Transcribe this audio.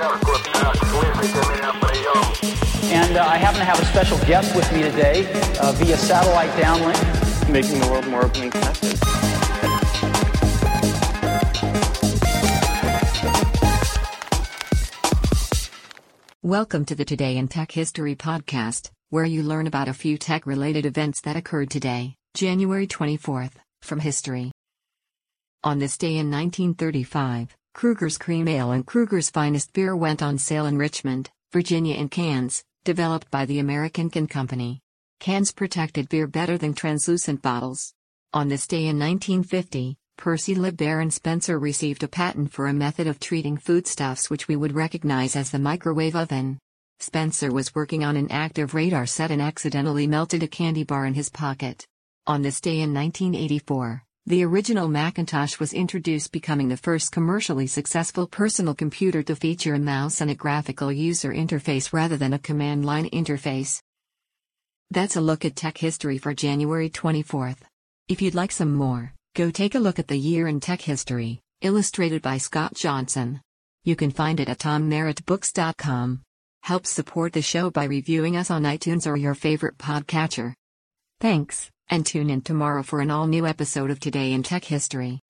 And uh, I happen to have a special guest with me today uh, via satellite downlink. Making the world more open and connected. Welcome to the Today in Tech History podcast, where you learn about a few tech related events that occurred today, January 24th, from history. On this day in 1935, Krueger's Cream Ale and Krueger's Finest Beer went on sale in Richmond, Virginia in cans, developed by the American Can Company. Cans protected beer better than translucent bottles. On this day in 1950, Percy LeBaron Spencer received a patent for a method of treating foodstuffs which we would recognize as the microwave oven. Spencer was working on an active radar set and accidentally melted a candy bar in his pocket. On this day in 1984, the original Macintosh was introduced, becoming the first commercially successful personal computer to feature a mouse and a graphical user interface rather than a command line interface. That's a look at tech history for January 24th. If you'd like some more, Go take a look at the year in tech history, illustrated by Scott Johnson. You can find it at tommerrittbooks.com. Help support the show by reviewing us on iTunes or your favorite podcatcher. Thanks, and tune in tomorrow for an all new episode of Today in Tech History.